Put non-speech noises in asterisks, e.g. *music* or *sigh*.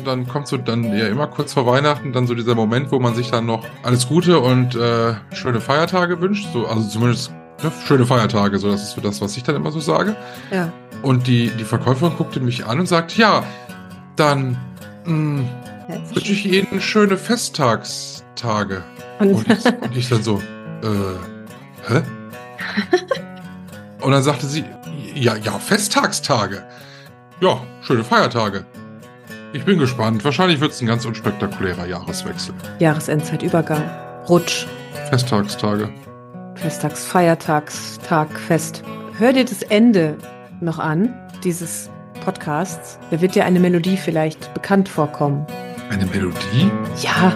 Weihnachten, dann kommt so dann ja immer kurz vor Weihnachten dann so dieser Moment, wo man sich dann noch alles Gute und äh, schöne Feiertage wünscht. So, also zumindest ne, schöne Feiertage, so das ist so das, was ich dann immer so sage. Ja. Und die, die Verkäuferin guckte mich an und sagt, ja, dann mh, wünsche ich Ihnen schöne Festtagstage. Und, Und ich, *laughs* und ich dann so, äh, hä? *laughs* Und dann sagte sie, ja, ja, Festtagstage. Ja, schöne Feiertage. Ich bin gespannt. Wahrscheinlich wird es ein ganz unspektakulärer Jahreswechsel. Jahresendzeitübergang. Rutsch. Festtagstage. Festtags, Feiertags, Tag, Fest. Hör dir das Ende noch an, dieses Podcasts. Da wird dir eine Melodie vielleicht bekannt vorkommen. Eine Melodie? Ja,